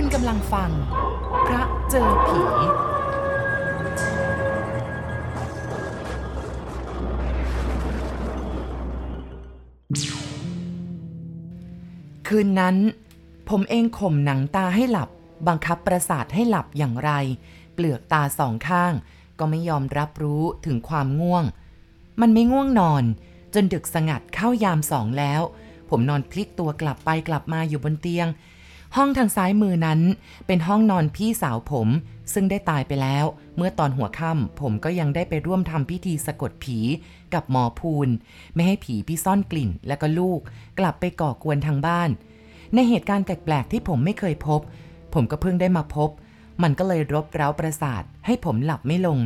คุณกำลังฟัง พระเจอผี คืนนั้น ผมเองข่มหนังตาให้หลับ บังคับประสาทให้หลับอย่างไร เปลือกตาสองข้าง ก็ไม่ยอมรับรู้ถึงความง่วง มันไม่ง่วงนอน จนดึกสงัดเข้ายามสองแล้ว ผมนอนพลิกตัวกลับไปกลับมาอยู่บนเตียง ห้องทางซ้ายมือนั้น เป็นห้องนอนพี่สาวผม ซึ่งได้ตายไปแล้ว เมื่อตอนหัวค่ำผมก็ยังได้ไปร่วมทำพิธีสะกดผีกับหมอพูน ไม่ให้ผีพี่ซ่อนกลิ่นและก็ลูก กลับไปก่อกวนทางบ้าน ในเหตุการณ์แปลกๆที่ผมไม่เคยพบ ผมก็เพิ่งได้มาพบ มันก็เลยรบเร้าประสาท ให้ผมหลับไม่ลง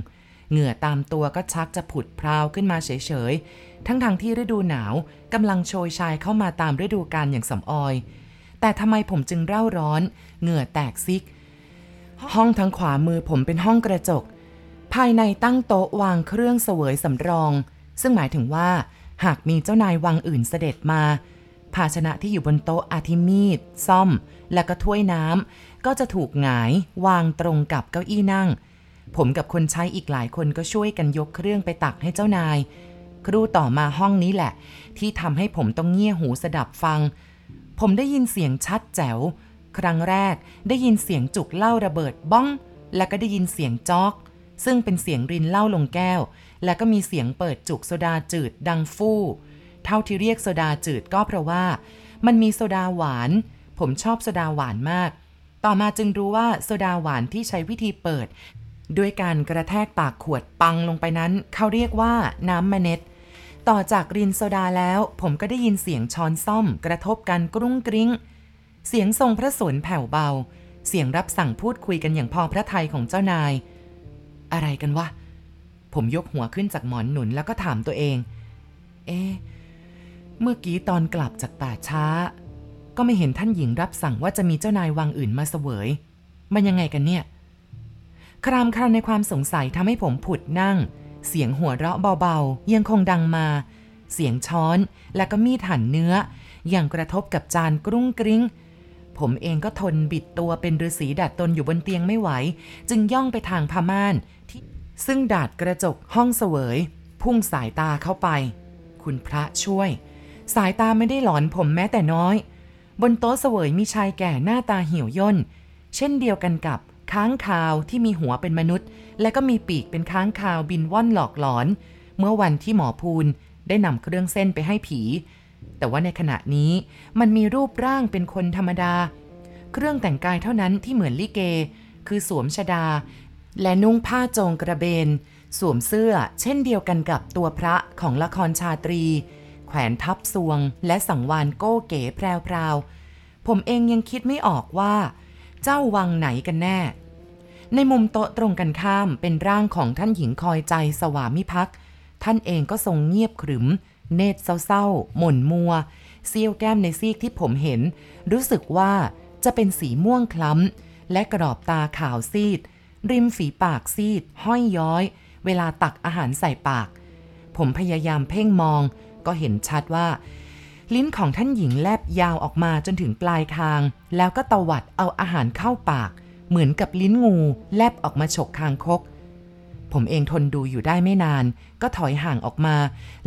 เหงื่อตามตัวก็ชักจะผุดพราวขึ้นมาเฉยๆ ทั้งๆทที่ฤดูหนาวกำลังโชยชายเข้ามาตามฤดูกาลอย่างสำออย แต่ทำไมผมจึงเร่าร้อน เหงื่อแตกซิก ห้องทางขวามือผมเป็นห้องกระจก ภายในตั้งโต๊ะวางเครื่องเสวยสำรอง ซึ่งหมายถึงว่า หากมีเจ้านายวังอื่นเสด็จมา ภาชนะที่อยู่บนโต๊ะอาทิมีด ซ่อม และก็ถ้วยน้ำก็จะถูกหงาย วางตรงกับเก้าอี้นั่ง ผมกับคนใช้อีกหลายคนก็ช่วยกันยกเครื่องไปตักให้เจ้านาย ครู่ต่อมาห้องนี้แหละ ที่ทำให้ผมต้องเงี่ยหูสดับฟัง ผมได้ยินเสียงชัดแจ๋ว ครั้งแรกได้ยินเสียงจุกเหล้าระเบิดบ้อง แล้วก็ได้ยินเสียงจอก ซึ่งเป็นเสียงรินเหล้าลงแก้ว แล้วก็มีเสียงเปิดจุกโซดาจืดดังฟู่ เท่าที่เรียกโซดาจืดก็เพราะว่า มันมีโซดาหวาน ผมชอบโซดาหวานมาก ต่อมาจึงรู้ว่าโซดาหวานที่ใช้วิธีเปิด ด้วยการกระแทกปากขวดปังลงไปนั้น เขาเรียกว่าน้ำมะเน็ด ต่อจากรินโซดาแล้ว ผมก็ได้ยินเสียงช้อนซ่อม กระทบกันกรุ้งกริ้ง เสียงทรงพระสนแผ่วเบา เสียงรับสั่งพูดคุยกันอย่างพอพระทัยของเจ้านาย อะไรกันวะ ผมยกหัวขึ้นจากหมอนหนุนแล้วก็ถามตัวเอง เอ๊เมื่อกี้ตอนกลับจากป่าช้า ก็ไม่เห็นท่านหญิงรับสั่งว่าจะมีเจ้านายวังอื่นมาเสวย มันยังไงกันเนี่ย ครามครานในความสงสัยทำให้ผมผุดนั่ง เสียงหัวเราะเบาๆ ยังคงดังมา เสียงช้อนและก็มีดหั่นเนื้อ อย่างกระทบกับจานกรุ้งกริ้ง ผมเองก็ทนบิดตัวเป็นฤาษีดัดตนอยู่บนเตียงไม่ไหว จึงย่องไปทางพม่านที่ซึ่งดาดกระจกห้องเสวย พุ่งสายตาเข้าไป คุณพระช่วย สายตาไม่ได้หลอนผมแม้แต่น้อย บนโต๊ะเสวยมีชายแก่หน้าตาเหี่ยวย่น เช่นเดียวกันกับ ค้างคาวที่มีหัวเป็นมนุษย์ และก็มีปีกเป็นค้างคาวบินว่อนหลอกหลอน เมื่อวันที่หมอพูนได้นำเครื่องเส้นไปให้ผี แต่ว่าในขณะนี้มันมีรูปร่างเป็นคนธรรมดา เครื่องแต่งกายเท่านั้นที่เหมือนลิเก คือสวมชดา และนุ่งผ้าโจงกระเบน สวมเสื้อเช่นเดียวกันกับตัวพระของละครชาตรี แขวนทับซวง และสังวานโก้เก๋แพรวๆผมเองยังคิดไม่ออกว่า เจ้าวังไหนกันแน่ ในมุมโต๊ะตรงกันข้ามเป็นร่างของท่านหญิงคอยใจสวามิภักดิ์ท่านเองก็ทรงเงียบขรึม เนตรเศร้าๆ หม่นมัวเสี้ยวแก้มในซีกที่ผมเห็น รู้สึกว่าจะเป็นสีม่วงคล้ำ และกรอบตาขาวซีด ริมฝีปากซีด ห้อยย้อย เวลาตักอาหารใส่ปาก ผมพยายามเพ่งมอง ก็เห็นชัดว่า ลิ้นของท่านหญิงแลบยาวออกมาจนถึงปลายคาง แล้วก็ตวัดเอาอาหารเข้าปาก เหมือนกับลิ้นงูแลบออกมาฉกคางคก ผมเองทนดูอยู่ได้ไม่นาน ก็ถอยห่างออกมา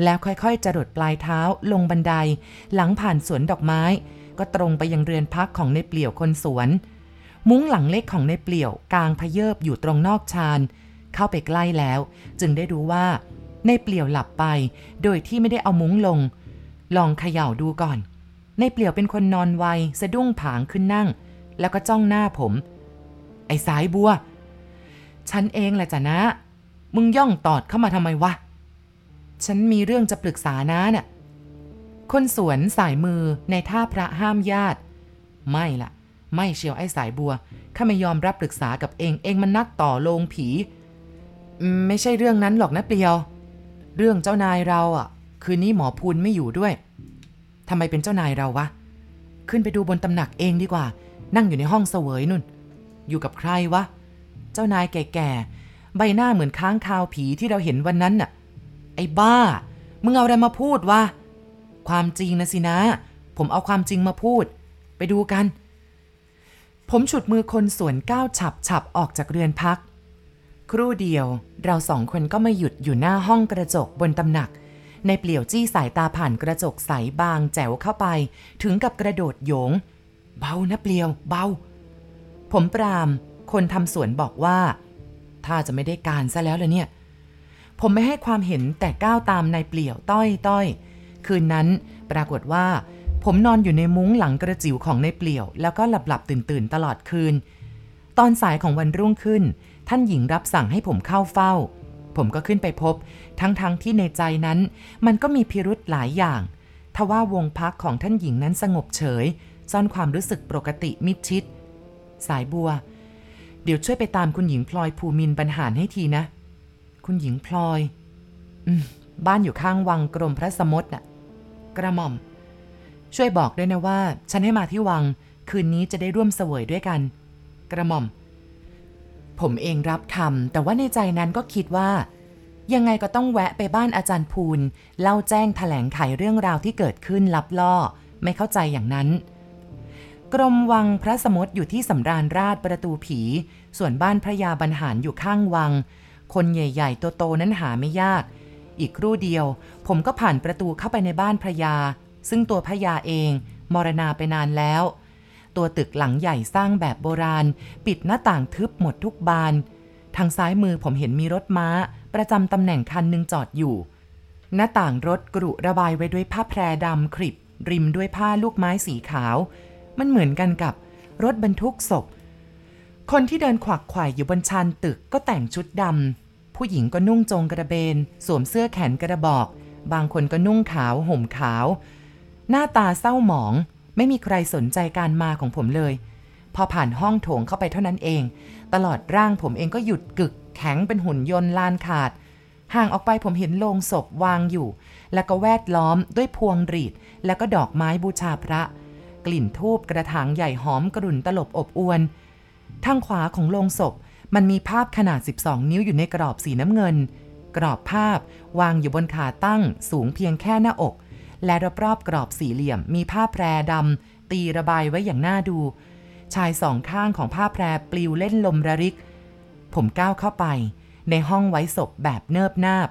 แล้วค่อยๆจรดปลายเท้าลงบันได หลังผ่านสวนดอกไม้ ก็ตรงไปยังเรือนพักของในเปลี่ยวคนสวน มุ้งหลังเล็กของในเปลี่ยวกลางพเยิบอยู่ตรงนอกชานเข้าไปใกล้แล้ว จึงได้รู้ว่าในเปลี่ยวหลับไป โดยที่ไม่ได้เอามุ้งลง ลองเขย่าดูก่อน ในเปลี่ยวเป็นคนนอนไวสะดุ้งผางขึ้นนั่ง แล้วก็จ้องหน้าผม ไอ้สายบัว ฉันเองแหละจ้ะนะ มึงย่องตอดเข้ามาทำไมวะ ฉันมีเรื่องจะปรึกษานะน่ะ คนสวนสายมือในท่าพระห้ามญาติ ไม่ละไม่เชียวไอ้สายบัว ข้าไม่ยอมรับปรึกษากับเอง เองมันนักต่อโลงผี ไม่ใช่เรื่องนั้นหรอกนะเปลียว เรื่องเจ้านายเราอะ คืนนี้หมอพูนไม่อยู่ด้วยทำไมเป็นเจ้านายเราวะ ขึ้นไปดูบนตำหนักเองดีกว่า นั่งอยู่ในห้องเสวยนุ่น อยู่กับใครวะ เจ้านายแก่ๆ ใบหน้าเหมือนค้างคาวผีที่เราเห็นวันนั้นน่ะ ไอ้บ้า มึงเอาอะไรมาพูดวะ ความจริงนะสินะ ผมเอาความจริงมาพูด ไปดูกัน ผมฉุดมือคนสวนก้าวฉับฉับออกจากเรือนพัก ครู่เดียวเราสองคนก็มาหยุดอยู่หน้าห้องกระจกบนตำหนัก ในเปลี่ยวจี้สายตาผ่านกระจกใสบางแจ๋วเข้าไป ถึงกับกระโดดโยง เบานะเปลี่ยว เบา ผมปราม คนทำสวนบอกว่า ถ้าจะไม่ได้การซะแล้วเลยเนี่ย ผมไม่ให้ความเห็นแต่ก้าวตามนายเปลี่ยวต้อยต้อยคืนนั้นปรากฏว่า ผมนอนอยู่ในมุ้งหลังกระจิ๋วของนายเปลี่ยว แล้วก็หลับหลับตื่นตื่นตลอดคืน ตอนสายของวันรุ่งขึ้น ท่านหญิงรับสั่งให้ผมเข้าเฝ้า ผมก็ขึ้นไปพบ ทั้งๆทที่ในใจนั้น มันก็มีพิรุธหลายอย่าง ทว่าวงพักของท่านหญิงนั้นสงบเฉย ซ่อนความรู้สึกปกติมิดชิด สายบัว เดี๋ยวช่วยไปตามคุณหญิงพลอยภูมินบรรหารให้ทีนะ คุณหญิงพลอย อืม บ้านอยู่ข้างวังกรมพระสมดน่ะ กระหม่อม ช่วยบอกด้วยนะว่า ฉันให้มาที่วัง คืนนี้จะได้ร่วมเสวยด้วยกัน กระหม่อม ผมเองรับทำแต่ว่าในใจนั้นก็คิดว่า ยังไงก็ต้องแวะไปบ้านอาจารย์ภูลเล่าแจ้งถแถลงไขเรื่องราวที่เกิดขึ้นลับล่อ ไม่เข้าใจอย่างนั้น กรมวังพระสมดอยู่ที่สำราญราชประตูผี ส่วนบ้านพระยาบรรหารอยู่ข้างวัง คนใหญ่ๆ ตัวโตนั้นหาไม่ยาก อีกครู่เดียว ผมก็ผ่านประตูเข้าไปในบ้านพระยา ซึ่งตัวพระยาเอง มรณาไปนานแล้ว ตัวตึกหลังใหญ่สร้างแบบโบราณ ปิดหน้าต่างทึบหมดทุกบาน ทางซ้ายมือผมเห็นมีรถม้า ประจำตำแหน่งคันหนึ่งจอดอยู่ หน้าต่างรถกรุระบายไว้ด้วยผ้าแพรดำคลิปริมด้วยผ้าลูกไม้สีขาว มันเหมือนกันกับรถบรรทุกศพ คนที่เดินขวักไขว่อยู่บนชานตึกก็แต่งชุดดำผู้หญิงก็นุ่งจงกระเบน สวมเสื้อแขนกระบอก บางคนก็นุ่งขาวห่มขาว หน้าตาเศร้าหมอง ไม่มีใครสนใจการมาของผมเลย พอผ่านห้องโถงเข้าไปเท่านั้นเอง ตลอดร่างผมเองก็หยุดกึกแข็งเป็นหุ่นยนต์ลานขาด ห่างออกไปผมเห็นโลงศพวางอยู่ แล้วก็แวดล้อมด้วยพวงหรีด แล้วก็ดอกไม้บูชาพระ กลิ่นทูบกระถางใหญ่หอมกรุ่นตลบอบอวน ทางขวาของโลงศพมันมีภาพขนาด 12 นิ้วอยู่ในกรอบสีน้ำเงิน กรอบภาพวางอยู่บนขาตั้งสูงเพียงแค่หน้าอก และรอบๆกรอบสี่เหลี่ยม มีผ้าแพรดำตีระบายไว้อย่างน่าดู ชายสองข้างของผ้าแพรปลิวเล่นลมระริก ผมก้าวเข้าไป ในห้องไว้ศพแบบเนิบนาบ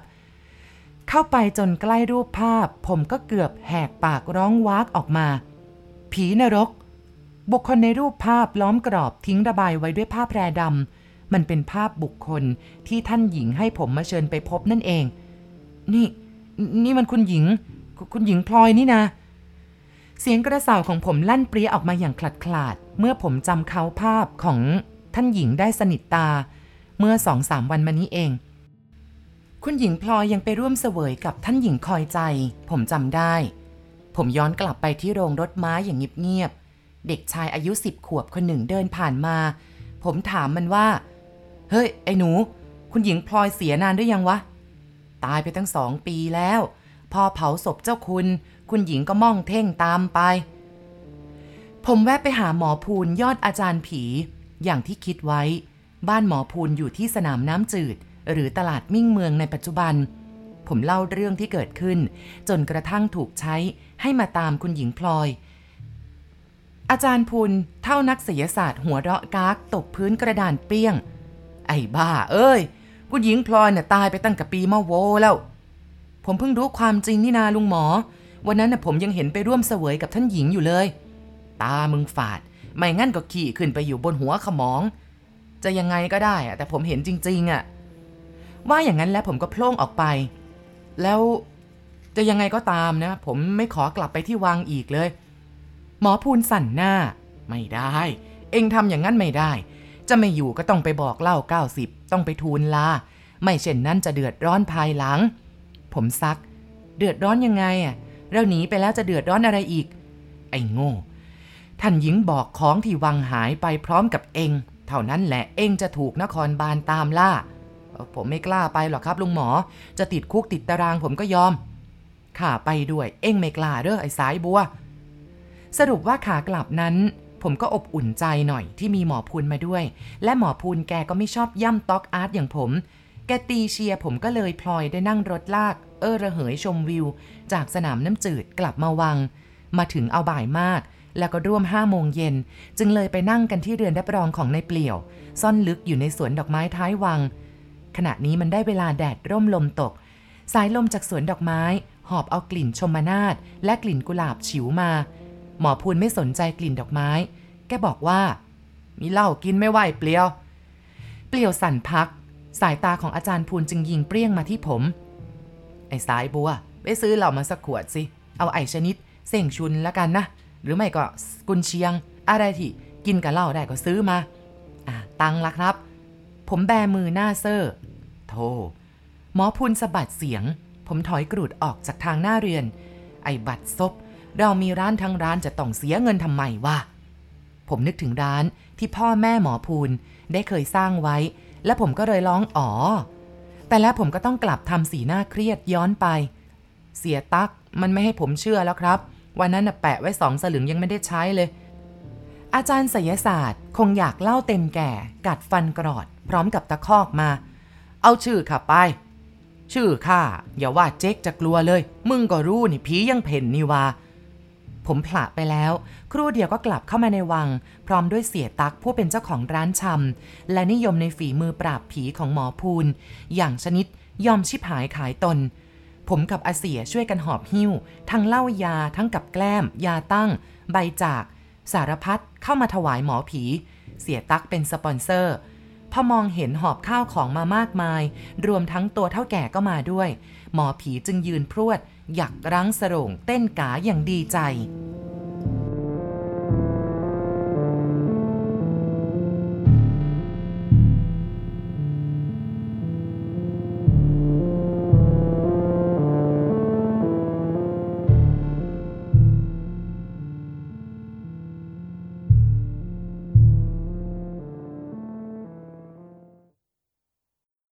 เข้าไปจนใกล้รูปภาพ ผมก็เกือบแหกปากร้องวากออกมา ผีนรก บุคคลในรูปภาพล้อมกรอบทิ้งระบายไว้ด้วยผ้าแพรดำมันเป็นภาพบุคคลที่ท่านหญิงให้ผมมาเชิญไปพบนั่นเอง นี่ นี่มันคุณหญิง คุณหญิงพลอยนี่นะ เสียงกระสาของผมลั่นเปรี้ยออกมาอย่างขลัดขลาด เมื่อผมจำเขาภาพของท่านหญิงได้สนิทตา เมื่อสองสามวันมานี้เอง คุณหญิงพลอยยังไปร่วมเสวยกับท่านหญิงคอยใจ ผมจำได้ ผมย้อนกลับไปที่โรงรถม้าอย่างเงียบๆเด็กชายอายุสิบขวบคนหนึ่งเดินผ่านมา ผมถามมันว่า เฮ้ย ไอ้หนู คุณหญิงพลอยเสียนานหรือยังวะ ตายไปตั้งสองปีแล้ว พอเผาศพเจ้าคุณ คุณหญิงก็ม่องเท่งตามไป ผมแวะไปหาหมอภูลยอดอาจารย์ผี อย่างที่คิดไว้ บ้านหมอภูลอยู่ที่สนามน้ำจืด หรือตลาดมิ่งเมืองในปัจจุบัน ผมเล่าเรื่องที่เกิดขึ้น จนกระทั่งถูกใช้ให้มาตามคุณหญิงพลอยอาจารย์พูลเท่านักศิลศาสตร์หัวเราะกากตกพื้นกระดานเปี้ยง ไอ้บ้าเอ้ย คุณหญิงพลอยน่ะตายไปตั้งกับปีมะโวแล้ว ผมเพิ่งรู้ความจริงนี่นาลุงหมอ วันนั้นน่ะผมยังเห็นไปร่วมเสวยกับท่านหญิงอยู่เลย ตามึงฝาด ไม่งั้นก็ขี่ขึ้นไปอยู่บนหัวขมอง จะยังไงก็ได้อะแต่ผมเห็นจริง ๆอะว่าอย่างนั้นแล้วผมก็โพล่งออกไป แล้วจะยังไงก็ตามนะ ผมไม่ขอกลับไปที่วังอีกเลย หมอพูนสั่นหน้า ไม่ได้ เองทำอย่างนั้นไม่ได้ จะไม่อยู่ก็ต้องไปบอกเล่า 90 ต้องไปทูลลา ไม่เช่นนั้นจะเดือดร้อนภายหลัง ผมซัก เดือดร้อนยังไงอะเราหนีไปแล้วจะเดือดร้อนอะไรอีก ไอ้โง่ ท่านหญิงบอกของที่วังหายไปพร้อมกับเอง เท่านั้นแหละเองจะถูกนครบาลตามล่า ผมไม่กล้าไปหรอกครับลุงหมอ จะติดคุกติดตารางผมก็ยอม ข้าไปด้วย เองไม่กล้าเด้อไอ้สายบัว สรุปว่าขากลับนั้น ผมก็อบอุ่นใจหน่อยที่มีหมอพูนมาด้วย และหมอพูนแกก็ไม่ชอบย่ำต็อกอาร์ตอย่างผม แกตีเชียร์ผมก็เลยพลอยได้นั่งรถลาก เออระเหยชมวิว จากสนามน้ำจืดกลับมาวัง มาถึงเอาบ่ายมาก แล้วก็ร่วมห้าโมงเย็น จึงเลยไปนั่งกันที่เรือนรับรองของนายเปลี่ยว ซ่อนลึกอยู่ในสวนดอกไม้ท้ายวัง ขณะนี้มันได้เวลาแดดร่มลมตก สายลมจากสวนดอกไม้ หอบเอากลิ่นชมนาฏและกลิ่นกุหลาบฉิวมา หมอพูนไม่สนใจกลิ่นดอกไม้ แกบอกว่า มีเหล้ากินไม่ไหวเปลี่ยว เปลี่ยวสั่นพัก สายตาของอาจารย์พูนจึงยิงเปรี้ยงมาที่ผม ไอ้สายบัว ไปซื้อเหล้ามาสักขวดสิ เอาไอชนิด เส่งชุนละกันนะ หรือไม่ก็กุนเชียง อะไรที่กินกับเหล้าได้ก็ซื้อมา อะ ตังค์ละครับ ผมแบมือหน้าเซอร์โธ่หมอพูนสะบัดเสียง ผมถอยกรูดออกจากทางหน้าเรือน ไอ้บัตรซบ เรามีร้านทั้งร้านจะต้องเสียเงินทำไมวะผมนึกถึงร้านที่พ่อแม่หมอพูนได้เคยสร้างไว้ และผมก็เลยร้องอ๋อ แต่แล้วผมก็ต้องกลับทำสีหน้าเครียดย้อนไป เสียตักมันไม่ให้ผมเชื่อแล้วครับ วันนั้นน่ะแปะไว้สองสลึงยังไม่ได้ใช้เลย อาจารย์ศิลศาสตร์คงอยากเล่าเต็มแก่ กัดฟันกรอด พร้อมกับตะคอกมา เอาชื่อข้าไป ชื่อข้าอย่าว่าเจ๊กจะกลัวเลย มึงก็รู้นี่ผียังเพ่นนี่วา ผมผละไปแล้ว ครู่เดียวก็กลับเข้ามาในวัง พร้อมด้วยเสียตักผู้เป็นเจ้าของร้านชำและนิยมในฝีมือปราบผีของหมอพูน อย่างชนิดยอมชิบหายขายตน ผมกับอาเสียช่วยกันหอบหิ้ว ทั้งเหล้ายาทั้งกับแกล้ม ยาตั้ง ใบจาก สารพัดเข้ามาถวายหมอผี เสียตักเป็นสปอนเซอร์พอมองเห็นหอบข้าวของมามากมาย รวมทั้งตัวเท่าแก่ก็มาด้วย หมอผีจึงยืนพรวด อยากรั้งสรงเต้นกาอย่างดีใจ